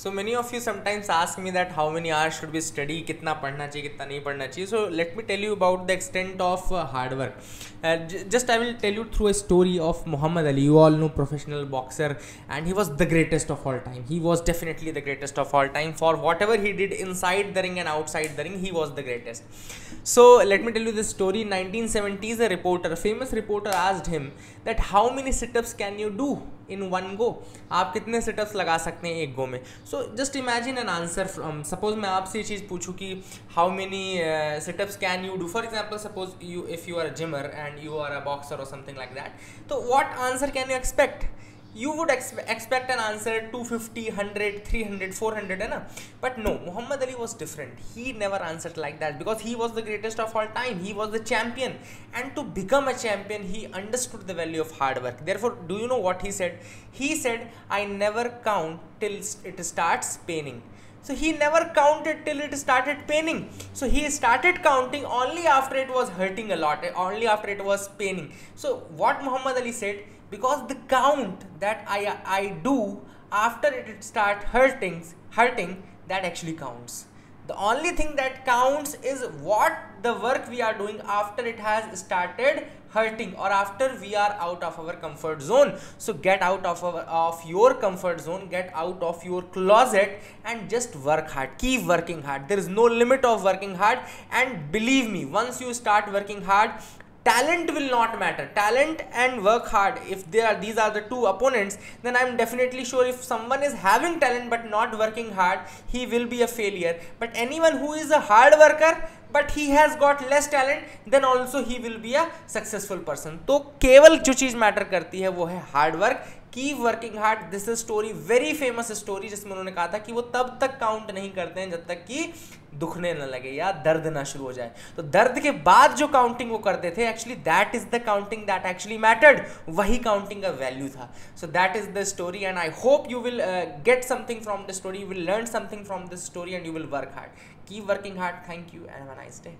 So many of you sometimes ask me that how many are should be study कितना पढ़ना चाहिए, कितना नहीं पढ़ना चाहिए। So let me tell you about the extent of hard work just I will tell you through a story of Muhammad Ali you all know professional boxer and he was the greatest of all time he was definitely the greatest of all time for whatever he did in side the ring and outside the ring he was the greatest so let me tell you this story nineteen seventies a reporter famous reporter आज him that how many sit-ups can you do you one go, आप कितने setups लगा सकते हैं एक go में? So just imagine an answer from suppose मैं आपसे ये चीज़ पूछूँ कि how many sit-ups can you do for example suppose you if you are a gymmer and you are a boxer और समथिंग लाइक दैट तो what answer can you expect you would expe- expect an answer 250 100 300 400 है ना but no muhammad ali was different. He never answered like that because he was the greatest of all time. He was the champion. And to become a champion he understood the value of hard work. Therefore do you know what he said? He said i never count till it starts paining so he never counted till it started paining so he started counting only after it was hurting a lot only after it was paining so what muhammad ali said because the count that I I do after it start hurting hurting that actually counts. The only thing that counts is what the work we are doing after it has started hurting or after we are out of our comfort zone. So get out of our of your comfort zone get out of your closet and just work hard. Keep working hard. There is no limit of working hard. And believe me once you start working hard talent will not matter. Talent and work hard. If there are these are the two opponents then i'm definitely sure if someone is having talent but not working hard he will be a failure. But anyone who is a hard worker but he has got less talent then also he will be a successful person. तो केवल जो चीज़ matter करती है वो है hard work keep working hard this is story very famous story जिसमें उन्होंने कहा था कि वो तब तक काउंट नहीं करते हैं जब तक कि दुखने न लगे या दर्द ना शुरू हो जाए। तो दर्द के बाद जो काउंटिंग वो करते थे actually that is the counting that actually mattered वही काउंटिंग का वैल्यू था। So that is the story and I hope you will get something from the story you will learn something from this story and you will work hard keep working hard thank you and nice day.